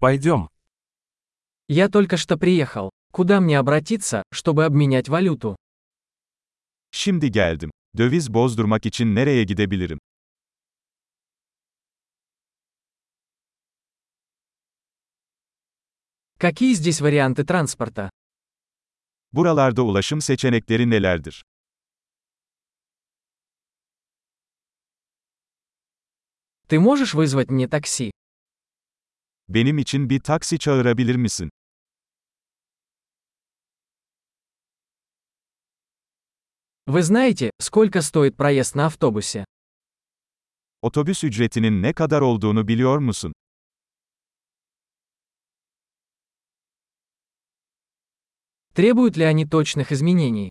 Пойдем. Я только что приехал. Куда мне обратиться, чтобы обменять валюту? Şimdi geldim. Döviz bozdurmak için nereye gidebilirim? Какие здесь варианты транспорта? Buralarda ulaşım seçenekleri nelerdir? Ты можешь вызвать мне такси? Benim için bir taksi çağırabilir misin? Вы знаете, сколько стоит проезд на автобусе? Otobüs ücretinin ne kadar olduğunu biliyor musun? Требуют ли они точных изменений?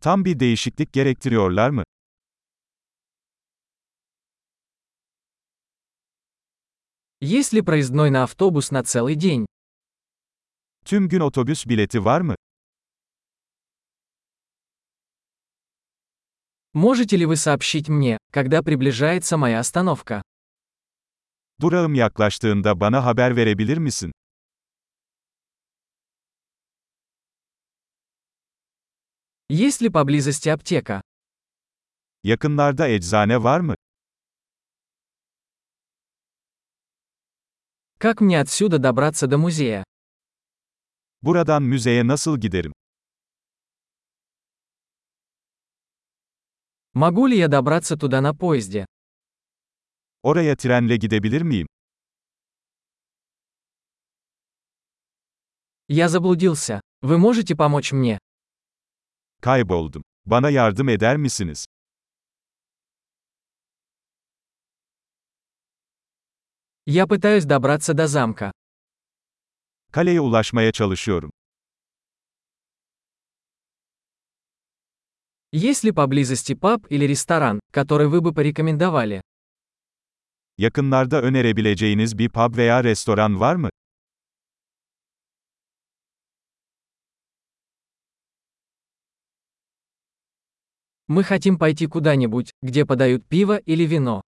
Tam bir değişiklik gerektiriyorlar mı? Есть ли проездной на автобус на целый день? Tüm gün otobüs bileti var mı? Можете ли вы сообщить мне, когда приближается моя остановка? Durağım yaklaştığında bana haber verebilir misin? Есть ли поблизости аптека? Yakınlarda eczane var mı? Как мне отсюда добраться до музея? Buradan müzeye nasıl giderim? Могу ли я добраться туда на поезде? Oraya trenle gidebilir miyim? Я заблудился. Вы можете помочь мне? Kayboldum. Bana yardım eder misiniz? Я пытаюсь добраться до замка. Kaleye ulaşmaya çalışıyorum. Есть ли поблизости паб или ресторан, который вы бы порекомендовали? Yakınlarda önerebileceğiniz bir pub veya restoran var mı? Мы хотим пойти куда-нибудь, где подают пиво или вино.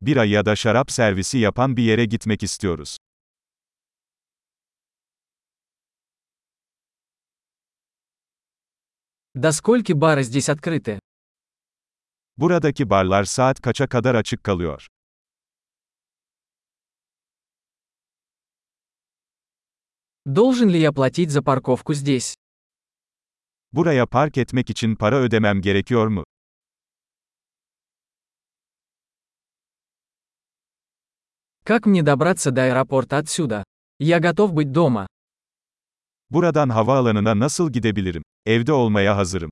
Bira ya da şarap servisi yapan bir yere gitmek istiyoruz. До скольки бары здесь открыты? Buradaki barlar saat kaça kadar açık kalıyor? Должен ли я платить за парковку здесь? Buraya park etmek için para ödemem gerekiyor mu? Как мне добраться до аэропорта отсюда? Я готов быть дома. Buradan havaalanına nasıl gidebilirim? Evde olmaya hazırım.